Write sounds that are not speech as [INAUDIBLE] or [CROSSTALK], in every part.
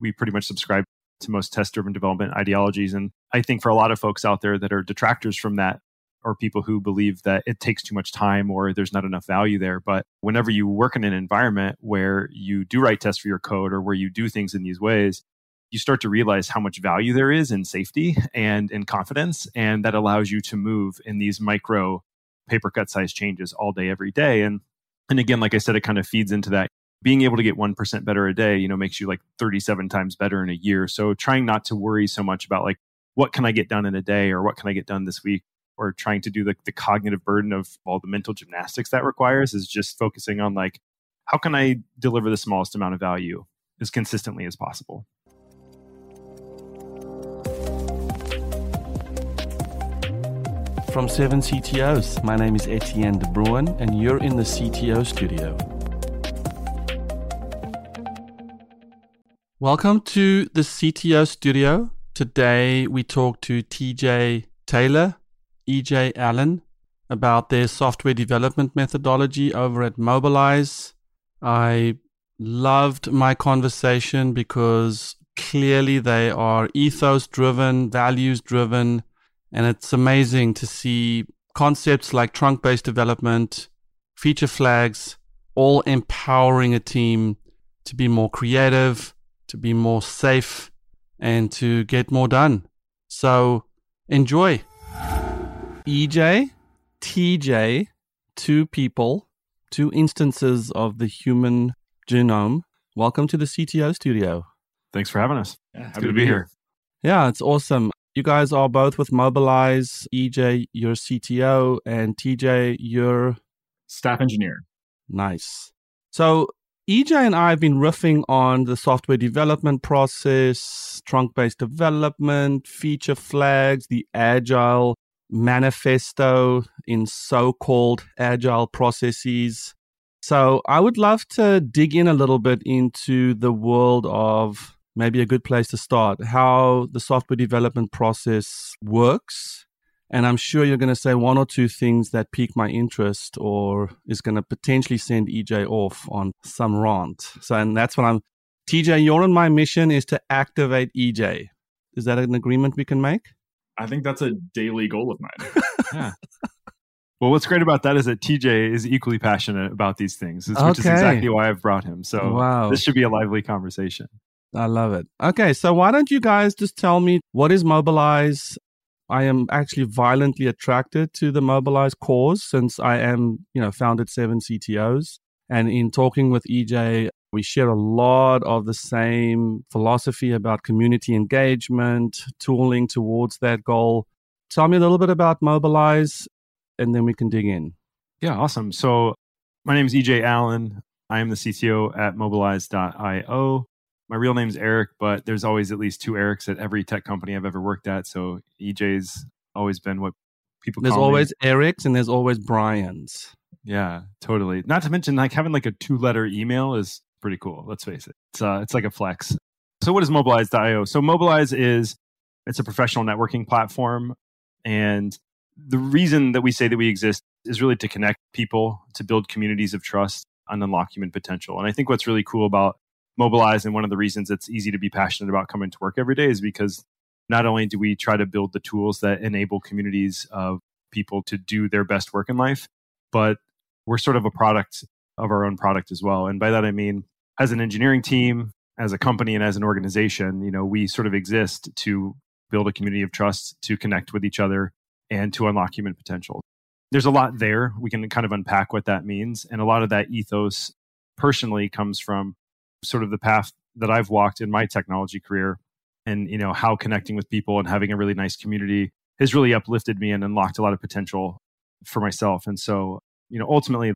We pretty much subscribe to most test driven development ideologies. And I think for a lot of folks out there that are detractors from that, or people who believe that it takes too much time or there's not enough value there. But whenever you work in an environment where you do write tests for your code or where you do things in these ways, you start to realize how much value there is in safety and in confidence. And that allows you to move in these micro paper cut size changes all day, every day. And and again, like I said, it kind of feeds into that. Being able to get 1% better a day, you know, makes you like 37 times better in a year. So trying not to worry so much about like, what can I get done in a day or what can I get done this week? Or trying to do the, the cognitive burden of all the mental gymnastics that requires is just focusing on like, how can I deliver the smallest amount of value as consistently as possible? from 7 CTOs. My name is Etienne de Bruin, and you're in the CTO studio. Welcome to the CTO studio. Today we talk to TJ Taylor, EJ Allen about their software development methodology over at Mobilize. I loved my conversation because clearly they are ethos driven, values driven and it's amazing to see concepts like trunk based development, feature flags, all empowering a team to be more creative, to be more safe, and to get more done. So enjoy. EJ, TJ, two people, two instances of the human genome. Welcome to the CTO studio. Thanks for having us. Yeah, happy to be here. Yeah, it's awesome. You guys are both with Mobilize. EJ, your CTO, and TJ, your staff engineer. Nice. So EJ and I have been riffing on the software development process, trunk based development, feature flags, the agile manifesto in so called agile processes. So I would love to dig in a little bit into the world of maybe a good place to start how the software development process works. And I'm sure you're going to say one or two things that pique my interest or is going to potentially send EJ off on some rant. So, and that's what I'm, TJ, you're on my mission is to activate EJ. Is that an agreement we can make? I think that's a daily goal of mine. [LAUGHS] yeah. Well, what's great about that is that TJ is equally passionate about these things, which okay. is exactly why I've brought him. So wow. this should be a lively conversation. I love it. Okay, so why don't you guys just tell me what is Mobilize? I am actually violently attracted to the Mobilize cause since I am, you know, founded seven CTOs. And in talking with EJ, we share a lot of the same philosophy about community engagement, tooling towards that goal. Tell me a little bit about Mobilize, and then we can dig in. Yeah, awesome. So my name is EJ Allen. I am the CTO at mobilize.io my real name's Eric, but there's always at least two Erics at every tech company I've ever worked at. So EJ's always been what people there's always me. Erics and there's always Brian's. Yeah, totally. Not to mention like having like a two letter email is pretty cool. Let's face it. It's uh, it's like a flex. So what is Mobilize.io? So Mobilize is it's a professional networking platform and the reason that we say that we exist is really to connect people, to build communities of trust and unlock human potential. And I think what's really cool about mobilize and one of the reasons it's easy to be passionate about coming to work every day is because not only do we try to build the tools that enable communities of people to do their best work in life but we're sort of a product of our own product as well. And by that i mean as an engineering team as a company and as an organization you know we sort of exist to build a community of trust to connect with each other and to unlock human potential. There's a lot there. We can kind of unpack what that means. And a lot of that ethos personally comes from sort of the path that I've walked in my technology career and you know how connecting with people and having a really nice community has really uplifted me and unlocked a lot of potential for myself and so you know ultimately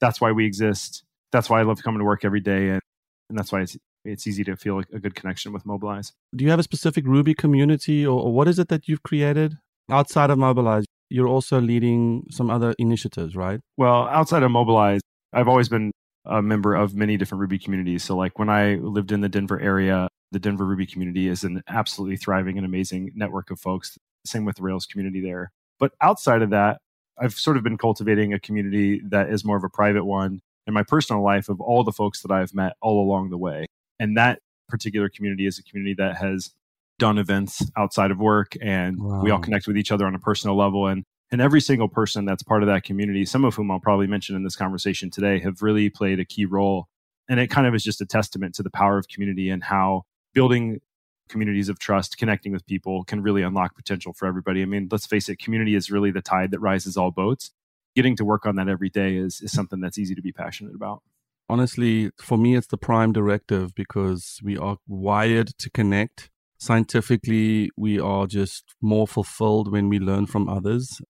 that's why we exist that's why I love coming to work every day and, and that's why it's it's easy to feel a good connection with Mobilize. Do you have a specific Ruby community or, or what is it that you've created outside of Mobilize? You're also leading some other initiatives, right? Well, outside of Mobilize, I've always been a member of many different Ruby communities. So, like when I lived in the Denver area, the Denver Ruby community is an absolutely thriving and amazing network of folks. Same with the Rails community there. But outside of that, I've sort of been cultivating a community that is more of a private one in my personal life of all the folks that I've met all along the way. And that particular community is a community that has done events outside of work and wow. we all connect with each other on a personal level and and every single person that's part of that community some of whom i'll probably mention in this conversation today have really played a key role. And it kind of is just a testament to the power of community and how building communities of trust connecting with people can really unlock potential for everybody. I mean let's face it community is really the tide that rises all boats. Getting to work on that every day is, is something that's easy to be passionate about. Honestly for me it's the prime directive because we are wired to connect. Scientifically we are just more fulfilled when we learn from others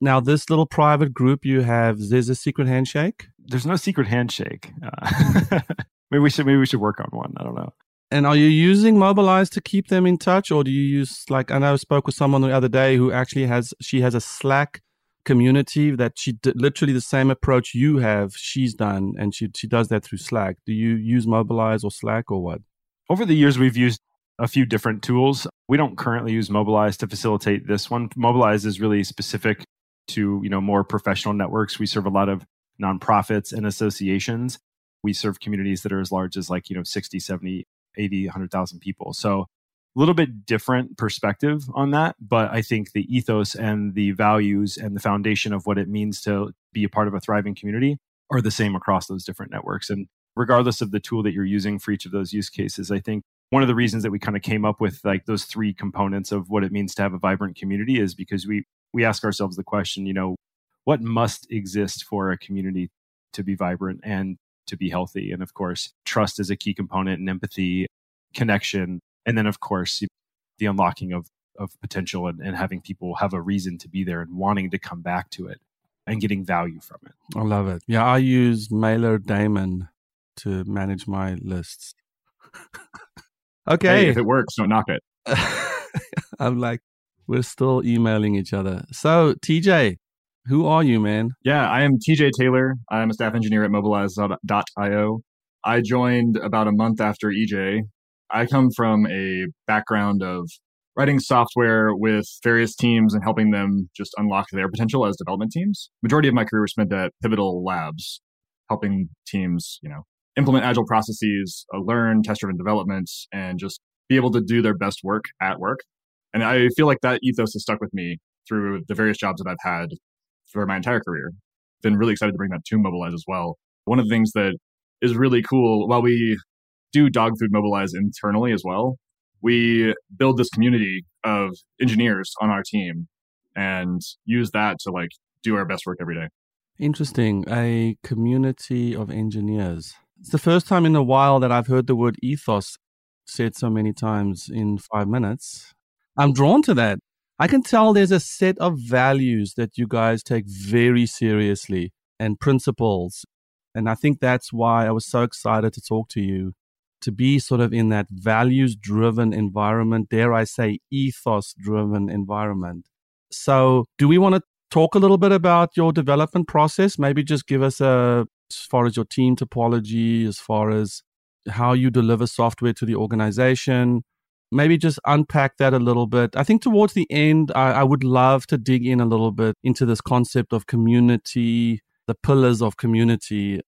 now this little private group you have there's a secret handshake? There's no secret handshake. Uh, [LAUGHS] maybe we should maybe we should work on one. I don't know. And are you using mobilize to keep them in touch or do you use like i know i spoke with someone the other day who actually has she has a slack community that she did literally the same approach you have she's done and she she does that through slack. Do you use mobilize or slack or what? Over the years we've used a few different tools. We don't currently use Mobilize to facilitate this one. Mobilize is really specific to, you know, more professional networks. We serve a lot of nonprofits and associations. We serve communities that are as large as like, you know, 60, 70, 80, 100,000 people. So a little bit different perspective on that, but I think the ethos and the values and the foundation of what it means to be a part of a thriving community are the same across those different networks. And regardless of the tool that you're using for each of those use cases, I think one of the reasons that we kind of came up with like those three components of what it means to have a vibrant community is because we we ask ourselves the question you know what must exist for a community to be vibrant and to be healthy and of course trust is a key component and empathy connection and then of course the unlocking of of potential and, and having people have a reason to be there and wanting to come back to it and getting value from it i love it yeah i use MailerDaemon to manage my lists [LAUGHS] Okay. Hey, if it works, don't knock it. [LAUGHS] I'm like, we're still emailing each other. So, TJ, who are you, man? Yeah, I am TJ Taylor. I'm a staff engineer at Mobilize.io. I joined about a month after EJ. I come from a background of writing software with various teams and helping them just unlock their potential as development teams. Majority of my career was spent at Pivotal Labs, helping teams, you know, implement agile processes, uh, learn test driven development, and just be able to do their best work at work. And I feel like that ethos has stuck with me through the various jobs that I've had for my entire career. Been really excited to bring that to Mobilize as well. One of the things that is really cool while we do dog food mobilize internally as well, we build this community of engineers on our team and use that to like do our best work every day. Interesting. A community of engineers. It's the first time in a while that I've heard the word ethos said so many times in five minutes. I'm drawn to that. I can tell there's a set of values that you guys take very seriously and principles. And I think that's why I was so excited to talk to you to be sort of in that values driven environment, dare I say, ethos driven environment. So, do we want to talk a little bit about your development process? Maybe just give us a as far as your team topology, as far as how you deliver software to the organization. Maybe just unpack that a little bit. I think towards the end, I, I would love to dig in a little bit into this concept of community, the pillars of community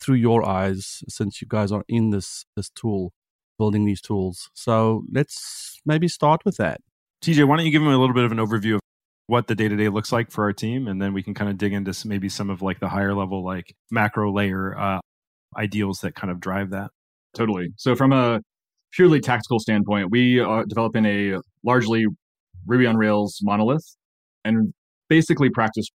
through your eyes, since you guys are in this this tool, building these tools. So let's maybe start with that. TJ, why don't you give them a little bit of an overview of what the day to day looks like for our team, and then we can kind of dig into maybe some of like the higher level, like macro layer uh, ideals that kind of drive that. Totally. So from a purely tactical standpoint, we uh, are developing a largely Ruby on Rails monolith and basically practice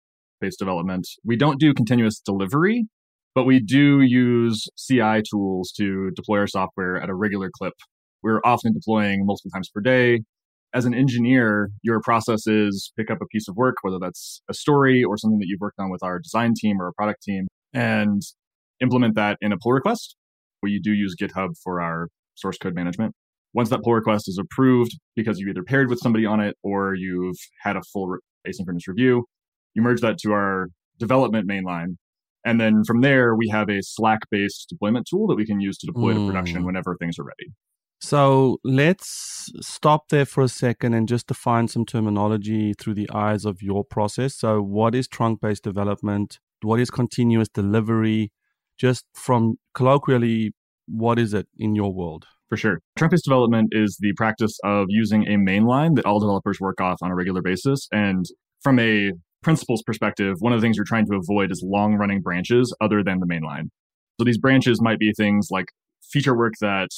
based development. We don't do continuous delivery, but we do use CI tools to deploy our software at a regular clip. We're often deploying multiple times per day as an engineer, your process is pick up a piece of work, whether that's a story or something that you've worked on with our design team or a product team, and implement that in a pull request. We do use GitHub for our source code management. Once that pull request is approved, because you either paired with somebody on it or you've had a full asynchronous review, you merge that to our development mainline. And then from there, we have a Slack based deployment tool that we can use to deploy mm. to production hmm. whenever things are ready. So let's stop there for a second and just define some terminology through the eyes of your process. So, what is trunk based development? What is continuous delivery? Just from colloquially, what is it in your world? For sure. Trunk based development is the practice of using a mainline that all developers work off on a regular basis. And from a principles perspective, one of the things you're trying to avoid is long running branches other than the mainline. So these branches might be things like feature work that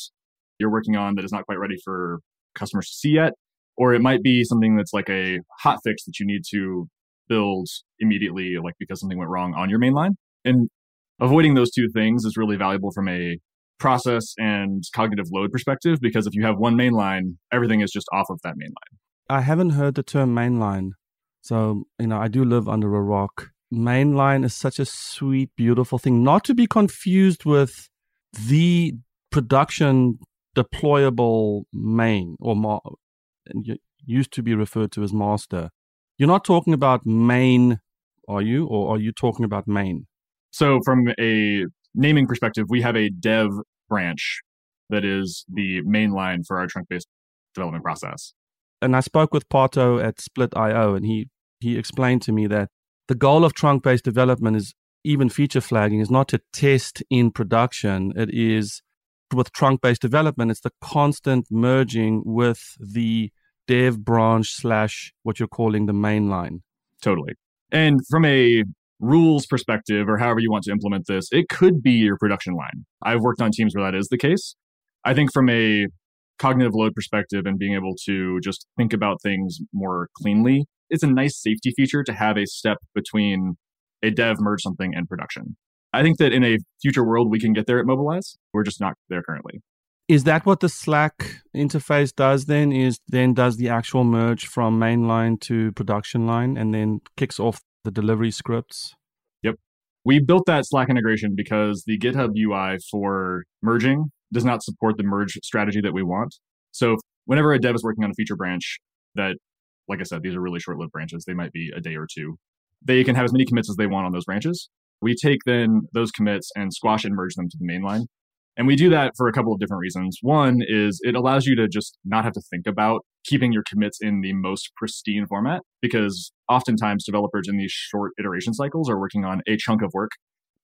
you're working on that is not quite ready for customers to see yet, or it might be something that's like a hot fix that you need to build immediately, like because something went wrong on your mainline. And avoiding those two things is really valuable from a process and cognitive load perspective because if you have one mainline, everything is just off of that mainline. I haven't heard the term mainline. So, you know, I do live under a rock. Mainline is such a sweet, beautiful thing, not to be confused with the production deployable main or ma- used to be referred to as master. You're not talking about main, are you? Or are you talking about main? So, from a naming perspective, we have a dev branch that is the main line for our trunk based development process. And I spoke with Pato at Split.io, and he, he explained to me that the goal of trunk based development is even feature flagging is not to test in production. It is with trunk based development, it's the constant merging with the dev branch slash what you're calling the main line. Totally. And from a rules perspective, or however you want to implement this, it could be your production line. I've worked on teams where that is the case. I think from a cognitive load perspective and being able to just think about things more cleanly, it's a nice safety feature to have a step between a dev merge something and production. I think that in a future world, we can get there at Mobilize. We're just not there currently. Is that what the Slack interface does then? Is then does the actual merge from mainline to production line and then kicks off the delivery scripts? Yep. We built that Slack integration because the GitHub UI for merging does not support the merge strategy that we want. So whenever a dev is working on a feature branch that, like I said, these are really short lived branches, they might be a day or two. They can have as many commits as they want on those branches. We take then those commits and squash and merge them to the mainline. And we do that for a couple of different reasons. One is it allows you to just not have to think about keeping your commits in the most pristine format because oftentimes developers in these short iteration cycles are working on a chunk of work.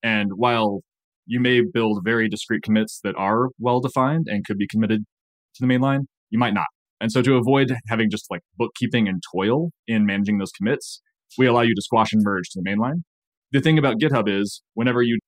And while you may build very discrete commits that are well defined and could be committed to the mainline, you might not. And so to avoid having just like bookkeeping and toil in managing those commits, we allow you to squash and merge to the mainline. The thing about GitHub is whenever you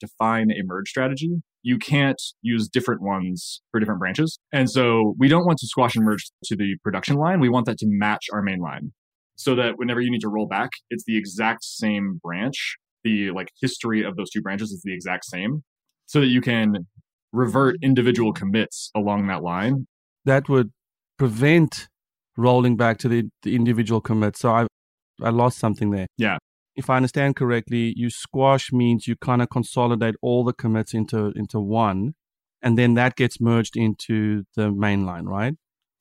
define a merge strategy, you can't use different ones for different branches. And so we don't want to squash and merge to the production line. We want that to match our main line so that whenever you need to roll back, it's the exact same branch. The like history of those two branches is the exact same so that you can revert individual commits along that line. That would prevent rolling back to the, the individual commits. So I I lost something there. Yeah if I understand correctly, you squash means you kind of consolidate all the commits into into one, and then that gets merged into the main line, right?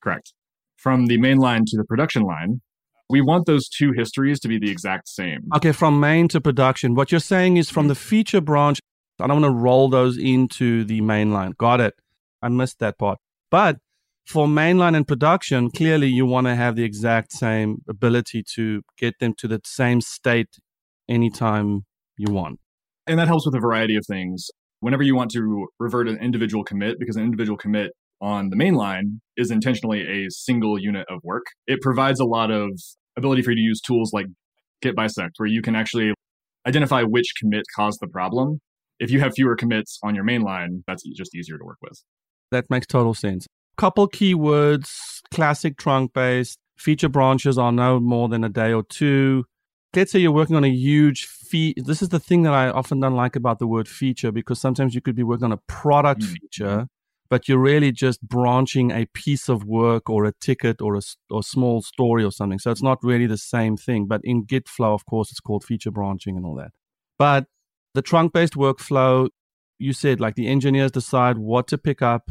Correct. From the main line to the production line, we want those two histories to be the exact same. Okay, from main to production. What you're saying is from the mm-hmm. feature branch, I don't want to roll those into the main line. Got it. I missed that part. But for mainline and production, clearly you want to have the exact same ability to get them to the same state anytime you want. And that helps with a variety of things. Whenever you want to revert an individual commit, because an individual commit on the main line is intentionally a single unit of work, it provides a lot of ability for you to use tools like Git bisect, where you can actually identify which commit caused the problem. If you have fewer commits on your main line, that's just easier to work with. That makes total sense. Couple keywords, classic trunk based, feature branches are no more than a day or two let's say you're working on a huge fee. This is the thing that I often don't like about the word feature because sometimes you could be working on a product mm-hmm. feature, but you're really just branching a piece of work or a ticket or a or small story or something. So it's not really the same thing. But in Git flow, of course, it's called feature branching and all that. But the trunk based workflow, you said like the engineers decide what to pick up.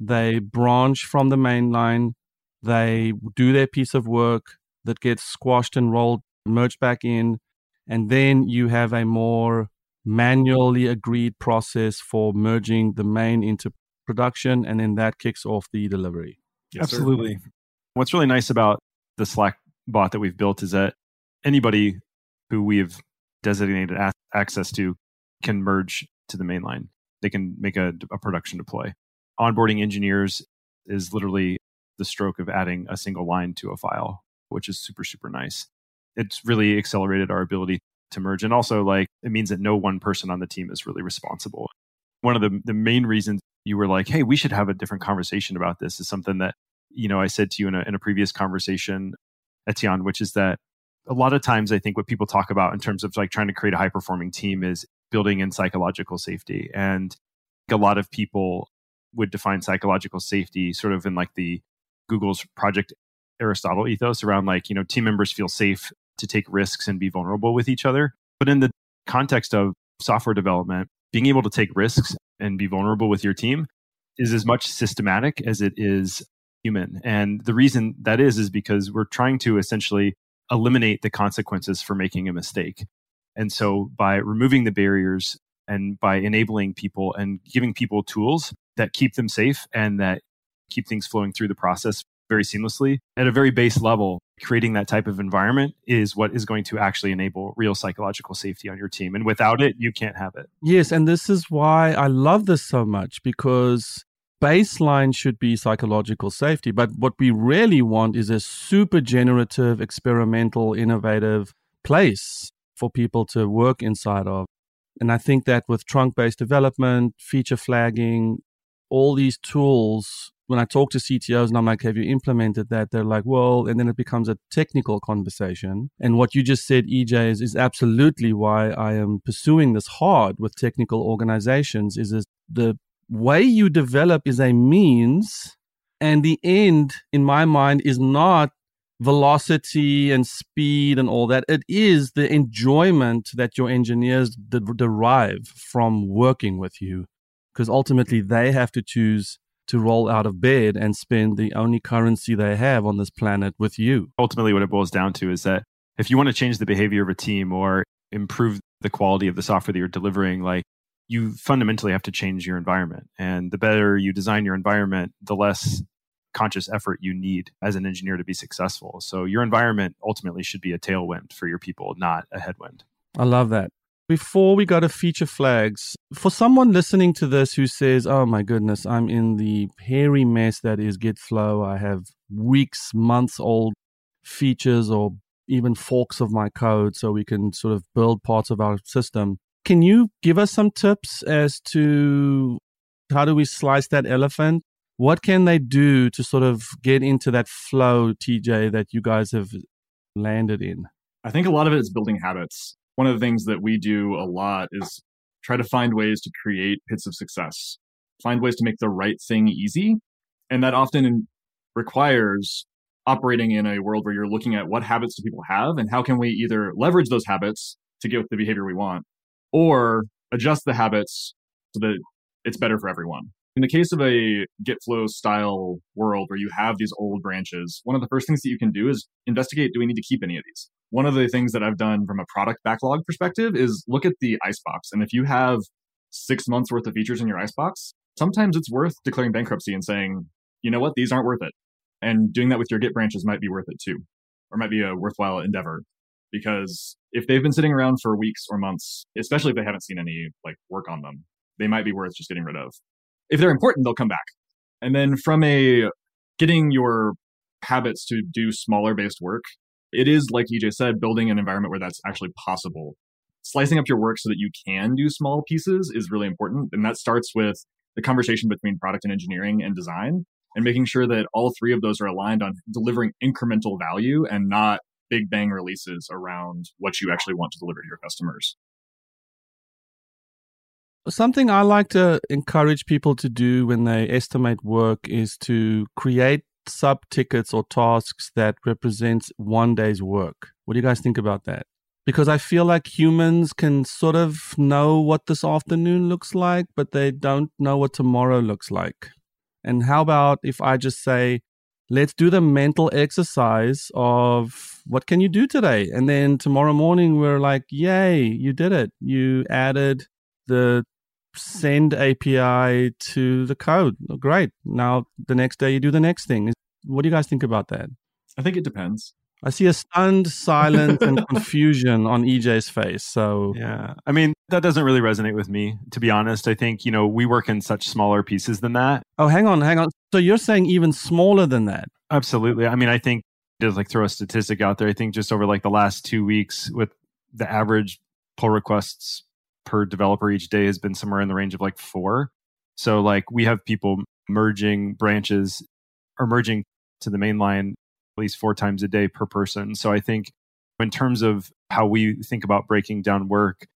They branch from the main line. They do their piece of work that gets squashed and rolled merge back in, and then you have a more manually agreed process for merging the main into production, and then that kicks off the delivery. Yes, Absolutely. Sir. What's really nice about the Slack bot that we've built is that anybody who we've designated access to can merge to the mainline. They can make a, a production deploy. onboarding engineers is literally the stroke of adding a single line to a file, which is super, super nice. It's really accelerated our ability to merge. And also, like, it means that no one person on the team is really responsible. One of the, the main reasons you were like, hey, we should have a different conversation about this is something that, you know, I said to you in a, in a previous conversation, Etienne, which is that a lot of times I think what people talk about in terms of like trying to create a high performing team is building in psychological safety. And a lot of people would define psychological safety sort of in like the Google's Project Aristotle ethos around like, you know, team members feel safe to take risks and be vulnerable with each other. But in the context of software development, being able to take risks and be vulnerable with your team is as much systematic as it is human. And the reason that is, is because we're trying to essentially eliminate the consequences for making a mistake. And so by removing the barriers and by enabling people and giving people tools that keep them safe and that keep things flowing through the process very seamlessly at a very base level, creating that type of environment is what is going to actually enable real psychological safety on your team. And without it, you can't have it. Yes. And this is why I love this so much because baseline should be psychological safety. But what we really want is a super generative, experimental, innovative place for people to work inside of. And I think that with trunk based development, feature flagging, all these tools when I talk to CTOs and I'm like, have you implemented that? They're like, well, and then it becomes a technical conversation. And what you just said, EJ, is, is absolutely why I am pursuing this hard with technical organizations is, is the way you develop is a means and the end in my mind is not velocity and speed and all that. It is the enjoyment that your engineers de- derive from working with you because ultimately they have to choose to roll out of bed and spend the only currency they have on this planet with you. Ultimately, what it boils down to is that if you want to change the behavior of a team or improve the quality of the software that you're delivering, like you fundamentally have to change your environment. And the better you design your environment, the less conscious effort you need as an engineer to be successful. So your environment ultimately should be a tailwind for your people, not a headwind. I love that before we go to feature flags, for someone listening to this who says, Oh my goodness, I'm in the hairy mess that is GitFlow, I have weeks, months old features or even forks of my code so we can sort of build parts of our system. Can you give us some tips as to how do we slice that elephant? What can they do to sort of get into that flow, TJ, that you guys have landed in? I think a lot of it is building habits one of the things that we do a lot is try to find ways to create pits of success, find ways to make the right thing easy. And that often requires operating in a world where you're looking at what habits do people have and how can we either leverage those habits to get the behavior we want or adjust the habits so that it's better for everyone. In the case of a GitFlow style world where you have these old branches, one of the first things that you can do is investigate do we need to keep any of these? One of the things that I've done from a product backlog perspective is look at the icebox. And if you have six months worth of features in your icebox, sometimes it's worth declaring bankruptcy and saying, you know what, these aren't worth it. And doing that with your Git branches might be worth it too, or might be a worthwhile endeavor. Because if they've been sitting around for weeks or months, especially if they haven't seen any like work on them, they might be worth just getting rid of. If they're important, they'll come back. And then from a getting your habits to do smaller based work it is, like EJ said, building an environment where that's actually possible. Slicing up your work so that you can do small pieces is really important. And that starts with the conversation between product and engineering and design and making sure that all three of those are aligned on delivering incremental value and not big bang releases around what you actually want to deliver to your customers. Something I like to encourage people to do when they estimate work is to create sub tickets or tasks that represents one day's work. What do you guys think about that? Because I feel like humans can sort of know what this afternoon looks like, but they don't know what tomorrow looks like. And how about if I just say, let's do the mental exercise of what can you do today? And then tomorrow morning, we're like, yay, you did it. You added the send API to the code. Great. Now the next day you do the next thing. What do you guys think about that? I think it depends. I see a stunned silence and [LAUGHS] confusion on EJ's face. So, yeah, I mean, that doesn't really resonate with me, to be honest. I think, you know, we work in such smaller pieces than that. Oh, hang on, hang on. So, you're saying even smaller than that? Absolutely. I mean, I think, just like throw a statistic out there, I think just over like the last two weeks, with the average pull requests per developer each day has been somewhere in the range of like four. So, like, we have people merging branches or merging to the main line at least four times a day per person. So I think in terms of how we think about breaking down work,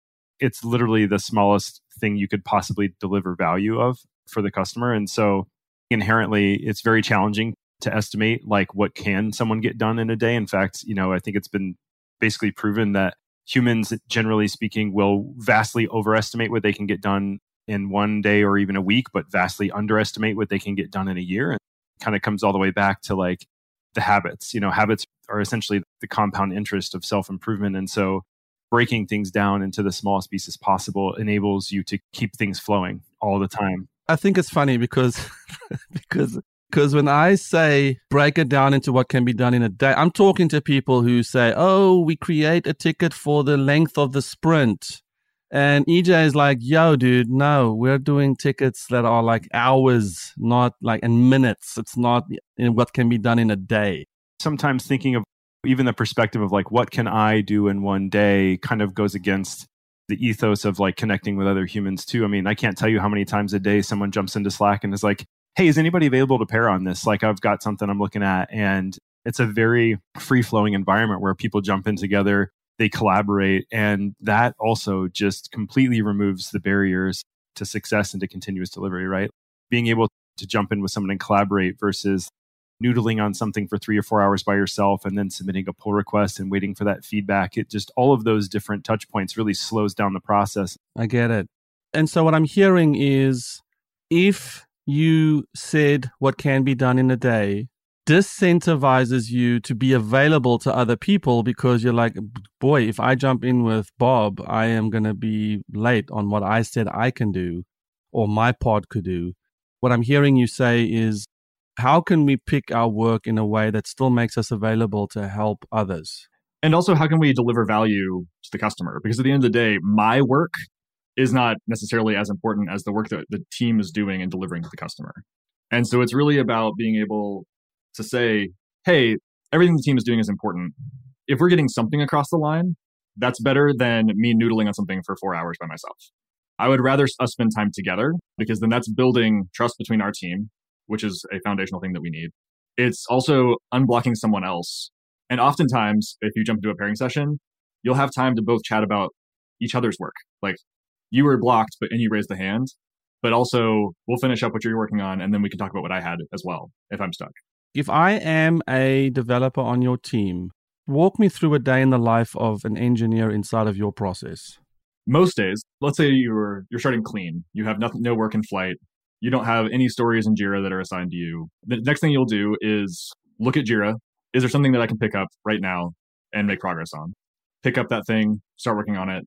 it's literally the smallest thing you could possibly deliver value of for the customer. And so inherently it's very challenging to estimate like what can someone get done in a day. In fact, you know, I think it's been basically proven that humans generally speaking will vastly overestimate what they can get done in one day or even a week, but vastly underestimate what they can get done in a year. And kind of comes all the way back to like the habits. You know, habits are essentially the compound interest of self improvement. And so breaking things down into the smallest pieces possible enables you to keep things flowing all the time. I think it's funny because [LAUGHS] because because when I say break it down into what can be done in a day, I'm talking to people who say, "Oh, we create a ticket for the length of the sprint." And EJ is like, yo, dude, no, we're doing tickets that are like hours, not like in minutes. It's not in what can be done in a day. Sometimes thinking of even the perspective of like, what can I do in one day kind of goes against the ethos of like connecting with other humans too. I mean, I can't tell you how many times a day someone jumps into Slack and is like, hey, is anybody available to pair on this? Like, I've got something I'm looking at. And it's a very free flowing environment where people jump in together they collaborate. And that also just completely removes the barriers to success and to continuous delivery, right? Being able to jump in with someone and collaborate versus noodling on something for three or four hours by yourself and then submitting a pull request and waiting for that feedback. It just all of those different touch points really slows down the process. I get it. And so what I'm hearing is if you said what can be done in a day, disincentivizes you to be available to other people because you're like, boy, if I jump in with Bob, I am going to be late on what I said I can do or my pod could do. What I'm hearing you say is, how can we pick our work in a way that still makes us available to help others? And also, how can we deliver value to the customer? Because at the end of the day, my work is not necessarily as important as the work that the team is doing and delivering to the customer. And so it's really about being able to say, hey, everything the team is doing is important. If we're getting something across the line, that's better than me noodling on something for four hours by myself. I would rather us spend time together because then that's building trust between our team, which is a foundational thing that we need. It's also unblocking someone else. And oftentimes, if you jump into a pairing session, you'll have time to both chat about each other's work. Like you were blocked, but and you raised the hand, but also we'll finish up what you're working on, and then we can talk about what I had as well if I'm stuck. If I am a developer on your team, walk me through a day in the life of an engineer inside of your process. Most days, let's say you're you're starting clean. You have nothing no work in flight. You don't have any stories in Jira that are assigned to you. The next thing you'll do is look at Jira. Is there something that I can pick up right now and make progress on? Pick up that thing, start working on it.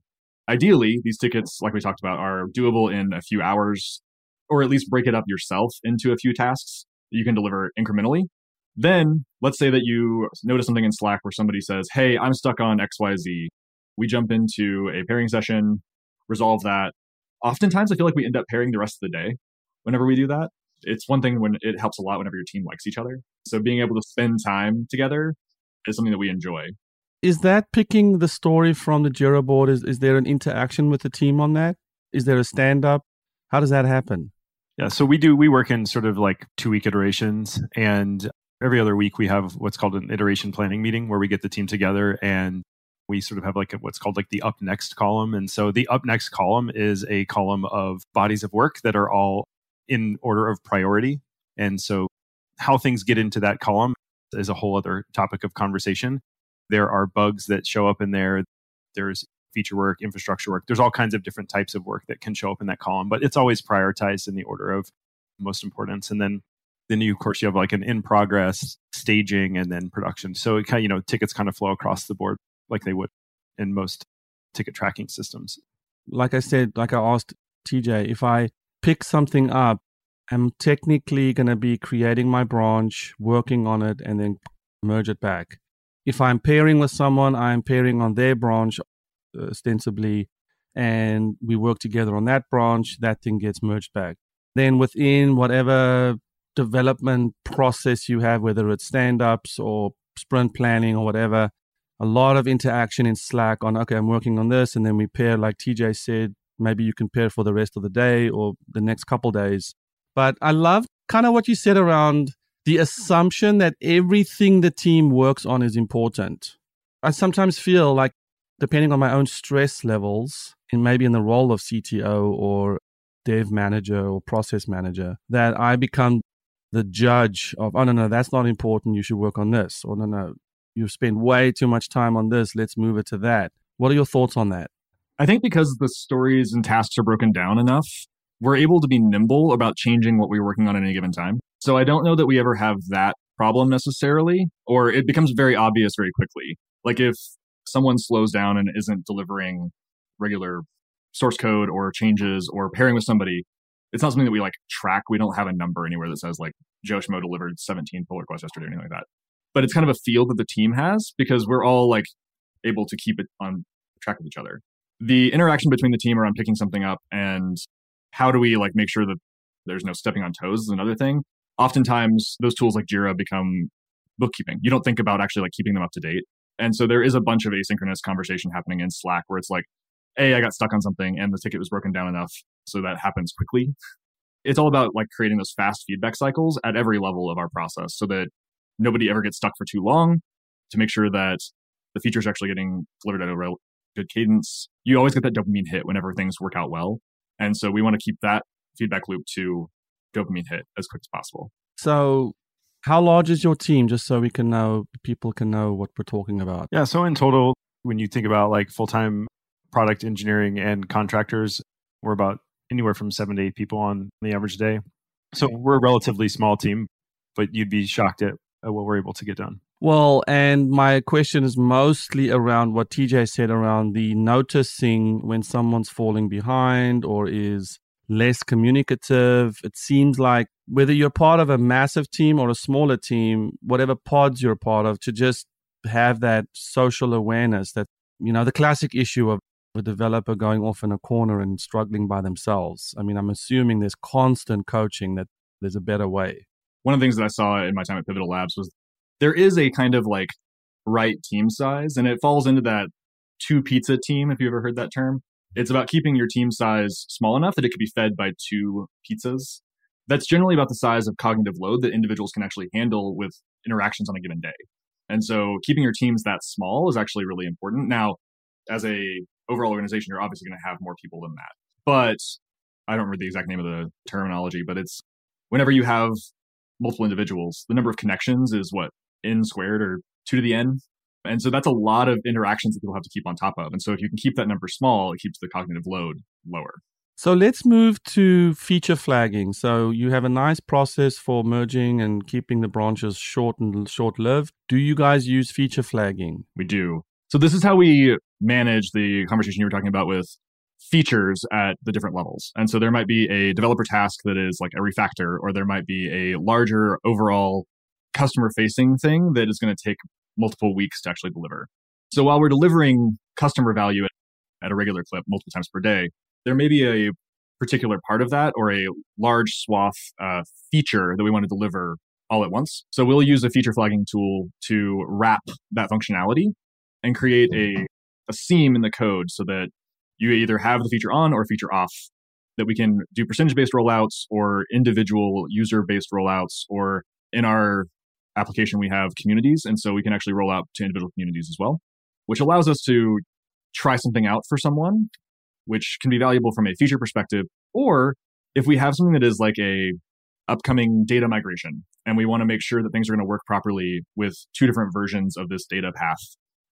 Ideally, these tickets, like we talked about, are doable in a few hours, or at least break it up yourself into a few tasks that you can deliver incrementally. Then let's say that you notice something in Slack where somebody says, Hey, I'm stuck on XYZ. We jump into a pairing session, resolve that. Oftentimes, I feel like we end up pairing the rest of the day whenever we do that. It's one thing when it helps a lot whenever your team likes each other. So being able to spend time together is something that we enjoy. Is that picking the story from the Jira board? Is, is there an interaction with the team on that? Is there a stand up? How does that happen? Yeah, so we do, we work in sort of like two week iterations. And every other week we have what's called an iteration planning meeting where we get the team together and we sort of have like what's called like the up next column and so the up next column is a column of bodies of work that are all in order of priority and so how things get into that column is a whole other topic of conversation there are bugs that show up in there. There's feature work infrastructure work. There's all kinds of different types of work that can show up in that column but it's always prioritized in the order of most importance. And then then you of course you have like an in progress staging and then production. So it kind of you know tickets kind of flow across the board like they would in most ticket tracking systems. Like i said like i asked tj if i pick something up i'm technically going to be creating my branch working on it and then merge it back if I'm pairing with someone, I'm pairing on their branch uh, ostensibly, and we work together on that branch, that thing gets merged back. Then within whatever development process you have, whether it's stand ups or sprint planning or whatever, a lot of interaction in Slack on, okay, I'm working on this. And then we pair, like TJ said, maybe you can pair for the rest of the day or the next couple days. But I love kind of what you said around the assumption that everything the team works on is important. I sometimes feel like, depending on my own stress levels, and maybe in the role of CTO or dev manager or process manager, that I become the judge of, oh, no, no, that's not important. You should work on this. Or, no, no, you've spent way too much time on this. Let's move it to that. What are your thoughts on that? I think because the stories and tasks are broken down enough, we're able to be nimble about changing what we're working on at any given time. So I don't know that we ever have that problem necessarily, or it becomes very obvious very quickly. Like if someone slows down and isn't delivering regular source code or changes or pairing with somebody, it's not something that we like track. We don't have a number anywhere that says like Joe Schmo delivered 17 pull requests yesterday or anything like that. But it's kind of a feel that the team has because we're all like able to keep it on track with each other. The interaction between the team around picking something up and how do we like make sure that there's no stepping on toes is another thing. Oftentimes those tools like Jira become bookkeeping. You don't think about actually like keeping them up to date. And so there is a bunch of asynchronous conversation happening in Slack where it's like, hey, I got stuck on something and the ticket was broken down enough so that happens quickly. It's all about like creating those fast feedback cycles at every level of our process so that nobody ever gets stuck for too long to make sure that the features are actually getting delivered at a good cadence. You always get that dopamine hit whenever things work out well. And so we want to keep that feedback loop to dopamine hit as quick as possible. So how large is your team just so we can know people can know what we're talking about? Yeah, so in total when you think about like full-time product engineering and contractors, we're about anywhere from 7 to 8 people on the average day. So we're a relatively small team, but you'd be shocked at, at what we're able to get done. Well, and my question is mostly around what TJ said around the noticing when someone's falling behind or is less communicative. It seems like whether you're part of a massive team or a smaller team, whatever pods you're part of, to just have that social awareness that, you know, the classic issue of a developer going off in a corner and struggling by themselves. I mean, I'm assuming there's constant coaching that there's a better way. One of the things that I saw in my time at Pivotal Labs was there is a kind of like right team size, and it falls into that two pizza team, if you ever heard that term. It's about keeping your team size small enough that it could be fed by two pizzas. That's generally about the size of cognitive load that individuals can actually handle with interactions on a given day. And so keeping your teams that small is actually really important. Now, as a overall organization, you're obviously going to have more people than that. But I don't remember the exact name of the terminology, but it's whenever you have multiple individuals, the number of connections is what n squared or two to the n. And so that's a lot of interactions that people have to keep on top of. And so if you can keep that number small, it keeps the cognitive load lower. So let's move to feature flagging. So you have a nice process for merging and keeping the branches short and short lived. Do you guys use feature flagging? We do. So this is how we manage the conversation you were talking about with features at the different levels. And so there might be a developer task that is like a refactor, or there might be a larger overall customer facing thing that is going to take multiple weeks to actually deliver. So while we're delivering customer value at, a regular clip multiple times per day, there may be a particular part of that or a large swath uh, feature that we want to deliver all at once. So we'll use a feature flagging tool to wrap that functionality and create a, a seam in the code so that you either have the feature on or feature off that we can do percentage based rollouts or individual user based rollouts or in our application, we have communities. And so we can actually roll out to individual communities as well, which allows us to try something out for someone, which can be valuable from a feature perspective. Or if we have something that is like a upcoming data migration and we want to make sure that things are going to work properly with two different versions of this data path,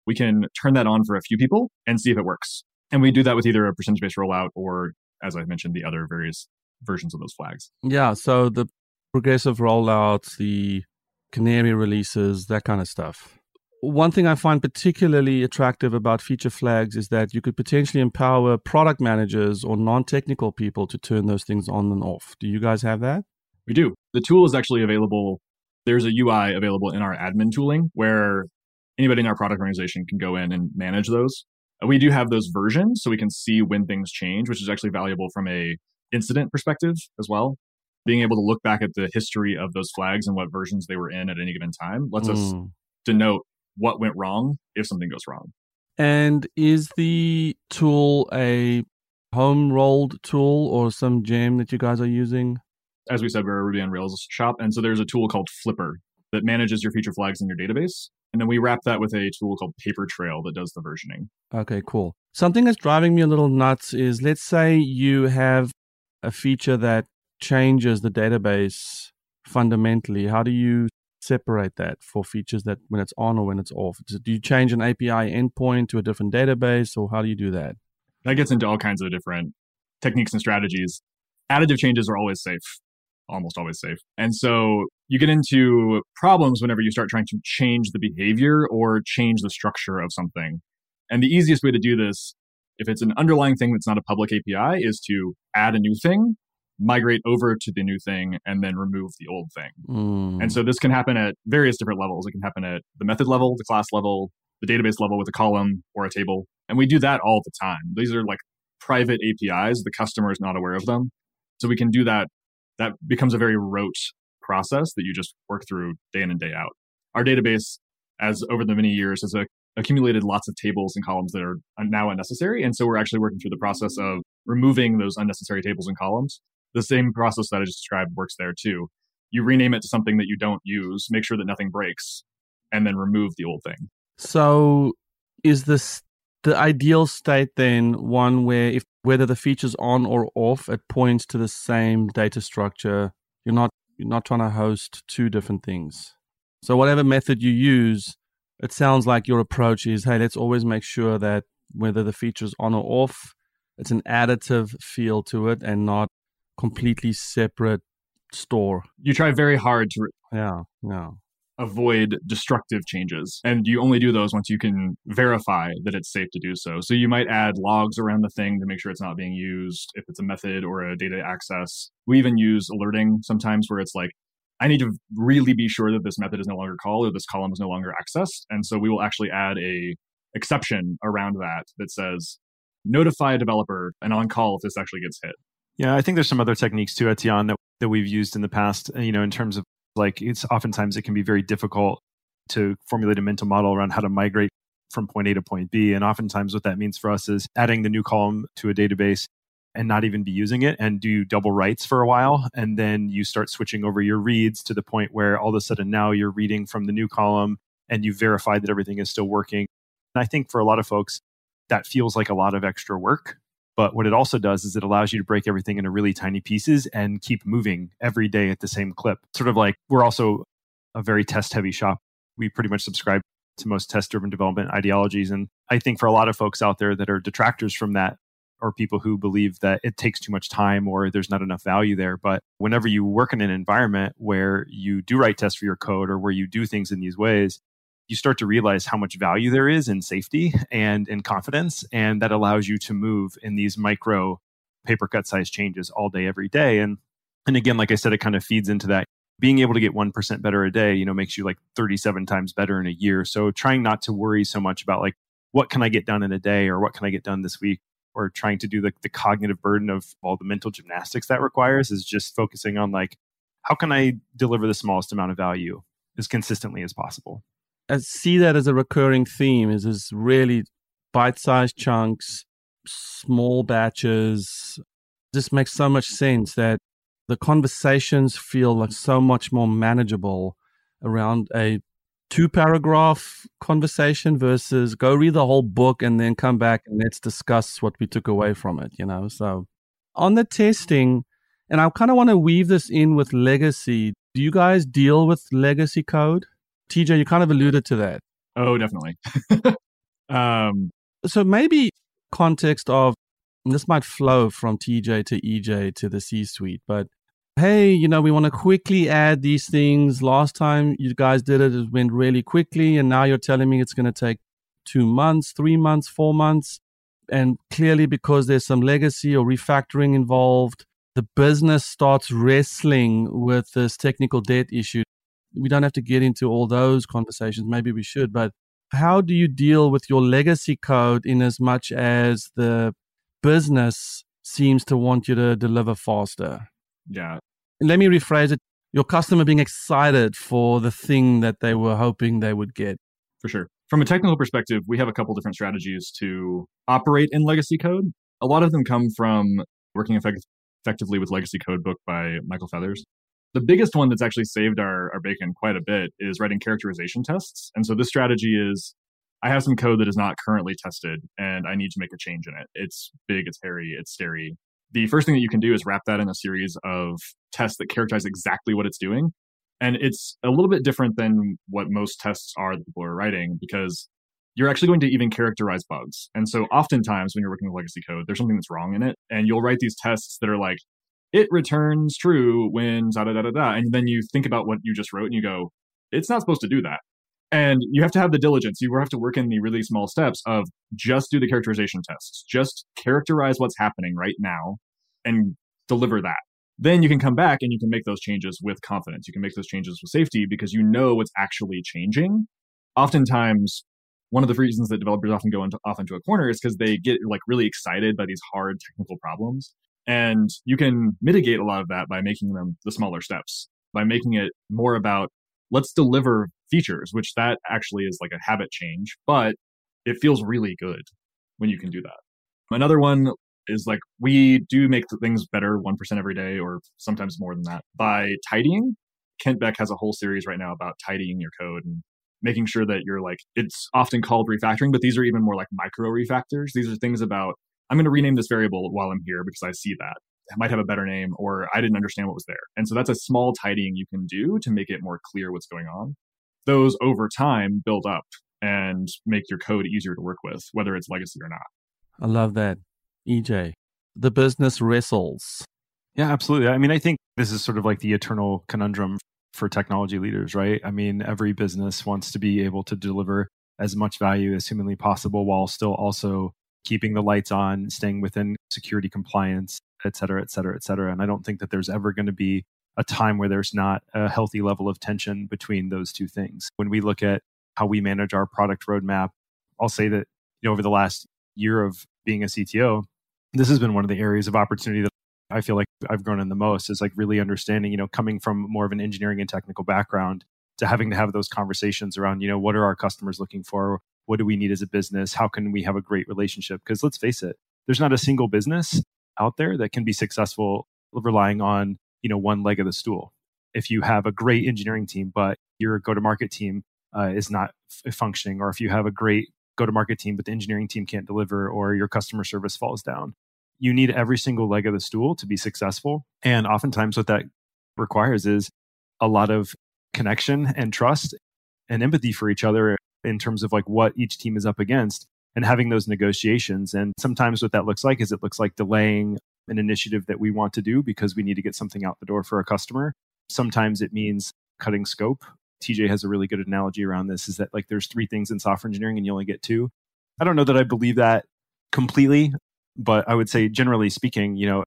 we can turn that on for a few people and see if it works. And we do that with either a percentage based rollout or, as I mentioned, the other various versions of those flags. Yeah. So the progressive rollouts, the canary releases, that kind of stuff. One thing I find particularly attractive about feature flags is that you could potentially empower product managers or non technical people to turn those things on and off. Do you guys have that? We do. The tool is actually available. There's a UI available in our admin tooling where anybody in our product organization can go in and manage those. Uh, we do have those versions so we can see when things change, which is actually valuable from a incident perspective as well. Being able to look back at the history of those flags and what versions they were in at any given time lets mm. us denote what went wrong if something goes wrong. And is the tool a home rolled tool or some gem that you guys are using? As we said, we're a Ruby on Rails shop. And so there's a tool called Flipper that manages your feature flags in your database. And then we wrap that with a tool called Paper Trail that does the versioning. Okay, cool. Something that's driving me a little nuts is let's say you have a feature that changes the database fundamentally. How do you separate that for features that when it's on or when it's off? Do you change an API endpoint to a different database or how do you do that? That gets into all kinds of different techniques and strategies. Additive changes are always safe, almost always safe. And so you get into problems whenever you start trying to change the behavior or change the structure of something. And the easiest way to do this, if it's an underlying thing that's not a public API, is to add a new thing, migrate over to the new thing, and then remove the old thing. Mm. And so this can happen at various different levels. It can happen at the method level, the class level, the database level with a column or a table. And we do that all the time. These are like private APIs. The customer is not aware of them. So we can do that. That becomes a very rote process that you just work through day in and day out. Our database, as over the many years, has accumulated lots of tables and columns that are now unnecessary. And so we're actually working through the process of removing those unnecessary tables and columns. The same process that I just described works there too. You rename it to something that you don't use, make sure that nothing breaks, and then remove the old thing. So is this the ideal state then one where if whether the feature's on or off, it points to the same data structure. You're not you're not trying to host two different things. So whatever method you use, it sounds like your approach is, hey, let's always make sure that whether the feature's on or off, it's an additive feel to it and not completely separate store. You try very hard to yeah, yeah avoid destructive changes. And you only do those once you can verify that it's safe to do so. So you might add logs around the thing to make sure it's not being used if it's a method or a data access. We even use alerting sometimes where it's like, I need to really be sure that this method is no longer called or this column is no longer accessed. And so we will actually add a exception around that that says notify a developer and on call if this actually gets hit. Yeah, I think there's some other techniques too, Etienne, that, that we've used in the past, uh, you know, in terms of like it's oftentimes it can be very difficult to formulate a mental model around how to migrate from point A to point B. And oftentimes what that means for us is adding the new column to a database and not even be using it and do double writes for a while. And then you start switching over your reads to the point where all of a sudden now you're reading from the new column and you've verified that everything is still working. And I think for a lot of folks, that feels like a lot of extra work. But what it also does is it allows you to break everything into really tiny pieces and keep moving every day at the same clip. Sort of like we're also a very test heavy shop. We pretty much subscribe to most test driven development ideologies. And I think for a lot of folks out there that are detractors from that, or people who believe that it takes too much time or there's not enough value there. But whenever you work in an environment where you do write tests for your code or where you do things in these ways, you start to realize how much value there is in safety and in confidence. And that allows you to move in these micro paper cut size changes all day, every day. And and again, like I said, it kind of feeds into that. Being able to get 1% better a day, you know, makes you like 37 times better in a year. So trying not to worry so much about like, what can I get done in a day or what can I get done this week? Or trying to do the, the cognitive burden of all the mental gymnastics that requires is just focusing on like, how can I deliver the smallest amount of value as consistently as possible? See that as a recurring theme is is really bite-sized chunks, small batches. Just makes so much sense that the conversations feel like so much more manageable around a two paragraph conversation versus go read the whole book and then come back and let's discuss what we took away from it, you know. So on the testing, and I kind of want to weave this in with legacy. Do you guys deal with legacy code? TJ, you kind of alluded to that. Oh, definitely. [LAUGHS] um, so maybe context of this might flow from TJ to EJ to the C suite, but hey, you know, we want to quickly add these things. Last time you guys did it, it went really quickly, and now you're telling me it's going to take two months, three months, four months. And clearly, because there's some legacy or refactoring involved, the business starts wrestling with this technical debt issue we don't have to get into all those conversations. Maybe we should, but how do you deal with your legacy code in as much as the business seems to want you to deliver faster? Yeah. Let me rephrase it. Your customer being excited for the thing that they were hoping they would get. For sure. From a technical perspective, we have a couple different strategies to operate in legacy code. A lot of them come from working effect- effectively with Legacy Code book by Michael Feathers. The biggest one that's actually saved our, our bacon quite a bit is writing characterization tests. And so this strategy is I have some code that is not currently tested and I need to make a change in it. It's big, it's hairy, it's scary. The first thing that you can do is wrap that in a series of tests that characterize exactly what it's doing. And it's a little bit different than what most tests are that people are writing because you're actually going to even characterize bugs. And so oftentimes when you're working with legacy code, there's something that's wrong in it. And you'll write these tests that are like, it returns true when da da da da. And then you think about what you just wrote and you go, it's not supposed to do that. And you have to have the diligence. You have to work in the really small steps of just do the characterization tests, just characterize what's happening right now and deliver that. Then you can come back and you can make those changes with confidence. You can make those changes with safety because you know what's actually changing. Oftentimes, one of the reasons that developers often go into, off into a corner is because they get like really excited by these hard technical problems. And you can mitigate a lot of that by making them the smaller steps, by making it more about let's deliver features, which that actually is like a habit change, but it feels really good when you can do that. Another one is like we do make the things better 1% every day or sometimes more than that by tidying. Kent Beck has a whole series right now about tidying your code and making sure that you're like, it's often called refactoring, but these are even more like micro refactors. These are things about, I'm going to rename this variable while I'm here because I see that. It might have a better name or I didn't understand what was there. And so that's a small tidying you can do to make it more clear what's going on. Those over time build up and make your code easier to work with, whether it's legacy or not. I love that. EJ, the business wrestles. Yeah, absolutely. I mean, I think this is sort of like the eternal conundrum for technology leaders, right? I mean, every business wants to be able to deliver as much value as humanly possible while still also keeping the lights on, staying within security compliance, et cetera, et cetera, et cetera. And I don't think that there's ever going to be a time where there's not a healthy level of tension between those two things. When we look at how we manage our product roadmap, I'll say that you know over the last year of being a CTO, this has been one of the areas of opportunity that I feel like I've grown in the most is like really understanding, you know, coming from more of an engineering and technical background to having to have those conversations around, you know, what are our customers looking for? What do we need as a business? How can we have a great relationship? Because let's face it, there's not a single business out there that can be successful relying on, you know, one leg of the stool. If you have a great engineering team, but your go to market team uh, is not f- functioning, or if you have a great go to market team, but the engineering team can't deliver, or your customer service falls down, you need every single leg of the stool to be successful. And oftentimes, what that requires is a lot of connection and trust and empathy for each other in terms of like what each team is up against and having those negotiations. And sometimes what that looks like is it looks like delaying an initiative that we want to do because we need to get something out the door for a customer. Sometimes it means cutting scope. TJ has a really good analogy around this is that like there's three things in software engineering and you only get two. I don't know that I believe that completely. But I would say, generally speaking, you know,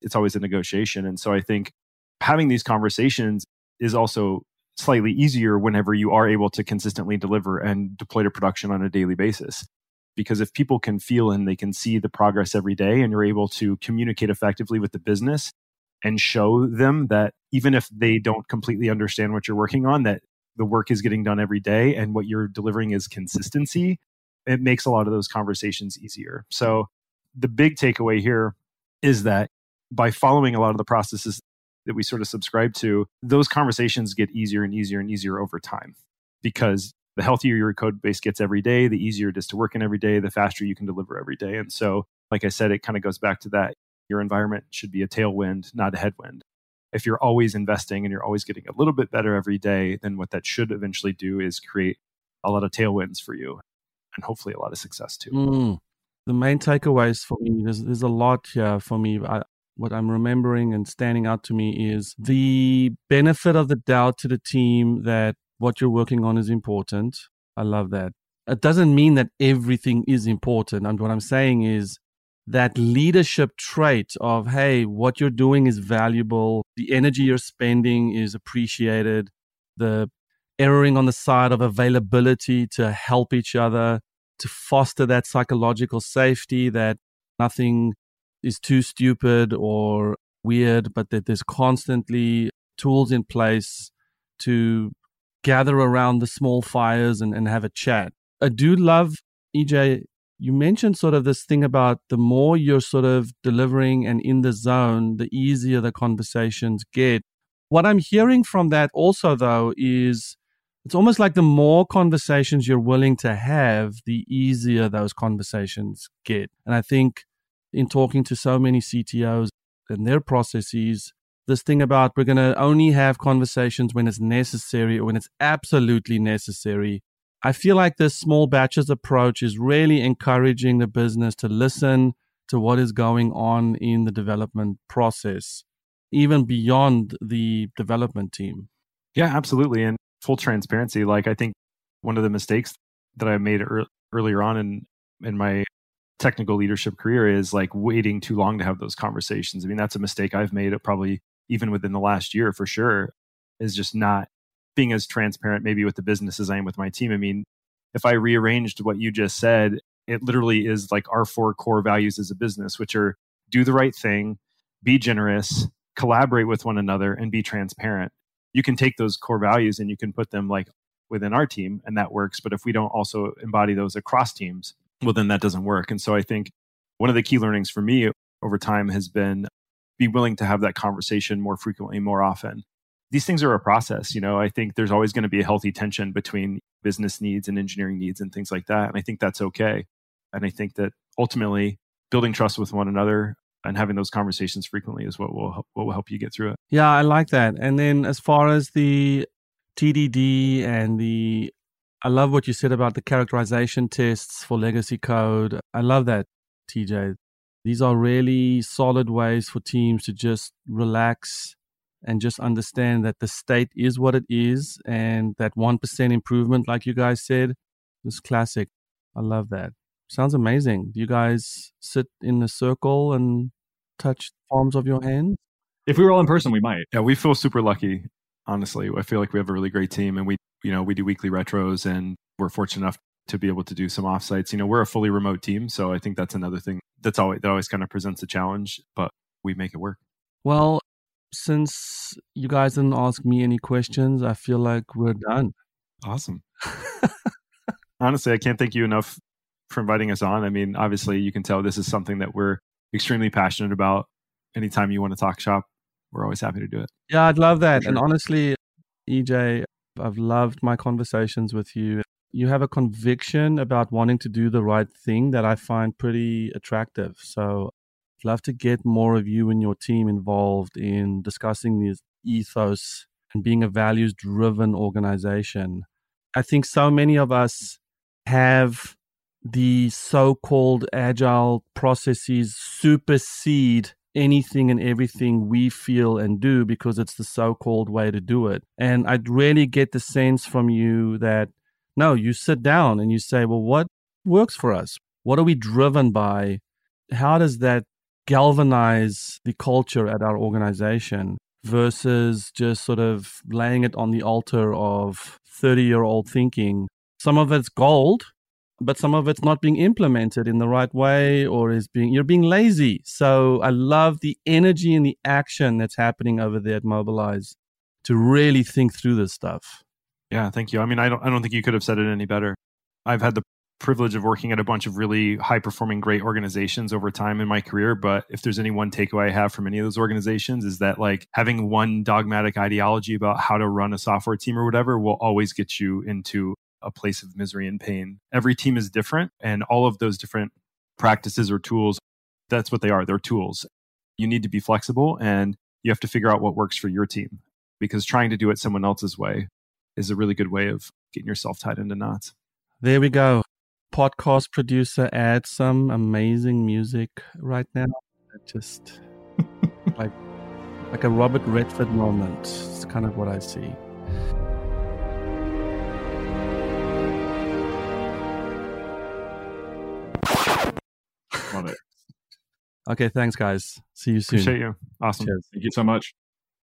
it's always a negotiation. And so I think having these conversations is also slightly easier whenever you are able to consistently deliver and deploy to production on a daily basis. Because if people can feel and they can see the progress every day and you're able to communicate effectively with the business and show them that even if they don't completely understand what you're working on, that the work is getting done every day and what you're delivering is consistency, it makes a lot of those conversations easier. So the big takeaway here is that by following a lot of the processes that we sort of subscribe to, those conversations get easier and easier and easier over time because the healthier your code base gets every day, the easier it is to work in every day, the faster you can deliver every day. And so, like I said, it kind of goes back to that. Your environment should be a tailwind, not a headwind. If you're always investing and you're always getting a little bit better every day, then what that should eventually do is create a lot of tailwinds for you and hopefully a lot of success too. Mm the main takeaways for me there's, there's a lot here for me I, what i'm remembering and standing out to me is the benefit of the doubt to the team that what you're working on is important. I love that. It doesn't mean that everything is important and what i'm saying is that leadership trait of hey what you're doing is valuable the energy you're spending is appreciated the erring on the side of availability to help each other, to foster that psychological safety that nothing is too stupid or weird, but that there's constantly tools in place to gather around the small fires and, and have a chat. I do love, EJ, you mentioned sort of this thing about the more you're sort of delivering and in the zone, the easier the conversations get. What I'm hearing from that also, though, is it's almost like the more conversations you're willing to have, the easier those conversations get. And I think in talking to so many CTOs and their processes, this thing about we're going to only have conversations when it's necessary or when it's absolutely necessary. I feel like this small batches approach is really encouraging the business to listen to what is going on in the development process, even beyond the development team. Yeah, absolutely. And full transparency, like I think one of the mistakes that I made er- earlier on in in my technical leadership career is like waiting too long to have those conversations. I mean, that's a mistake I've made it probably even within the last year for sure is just not being as transparent maybe with the business as I am with my team. I mean, if I rearranged what you just said, it literally is like our four core values as a business, which are do the right thing, be generous, collaborate with one another, and be transparent. You can take those core values and you can put them like within our team, and that works. But if we don't also embody those across teams, well, then that doesn't work. And so I think one of the key learnings for me over time has been be willing to have that conversation more frequently, more often. These things are a process. You know, I think there's always going to be a healthy tension between business needs and engineering needs and things like that. And I think that's okay. And I think that ultimately building trust with one another and having those conversations frequently is what will what will help you get through it. Yeah, I like that. And then as far as the TDD and the I love what you said about the characterization tests for legacy code. I love that, TJ. These are really solid ways for teams to just relax and just understand that the state is what it is and that 1% improvement, like you guys said, is classic. I love that. Sounds amazing. Do you guys sit in a circle and touch palms of your hands? If we were all in person, we might. Yeah, we feel super lucky honestly. I feel like we have a really great team and we, you know, we do weekly retros and we're fortunate enough to be able to do some offsites. You know, we're a fully remote team. So I think that's another thing that's always, that always kind of presents a challenge, but we make it work. Well, since you guys didn't ask me any questions, I feel like we're done. Awesome. Honestly, I can't thank you enough for inviting us on. I mean, obviously, you can tell this is something that we're extremely passionate about. Anytime you want to talk shop, we're always happy to do it. Yeah, I'd love that. Sure. And honestly, EJ, I've loved my conversations with you. You have a conviction about wanting to do the right thing that I find pretty attractive. So I'd love to get more of you and your team involved in discussing this ethos and being a values driven organization. I think so many of us have the so called agile processes supersede anything and everything we feel and do because it's the so called way to do it. And I'd really get the sense from you that no, you sit down and you say, well, what works for us? What are we driven by? How does that galvanize the culture at our organization versus just sort of laying it on the altar of 30 year old thinking? Some of it's gold, but some of it's not being implemented in the right way or is being you're being lazy. So i love the energy and the action that's happening over there at mobilize to really think through this stuff. Yeah thank you. I mean i don't i don't think you could have said it any better. I've had the privilege of working at a bunch of really high performing great organizations over time in my career but if there's any one takeaway i have from any of those organizations is that like having one dogmatic ideology about how to run a software team or whatever will always get you into a place of misery and pain. Every team is different, and all of those different practices or tools, that's what they are. They're tools. You need to be flexible and you have to figure out what works for your team because trying to do it someone else's way is a really good way of getting yourself tied into knots. There we go. Podcast producer add some amazing music right now. Just [LAUGHS] like like a Robert Redford moment. It's kind of what I see. Love it. Okay, thanks, guys. See you soon. Appreciate you. Awesome. Cheers. Thank you so much.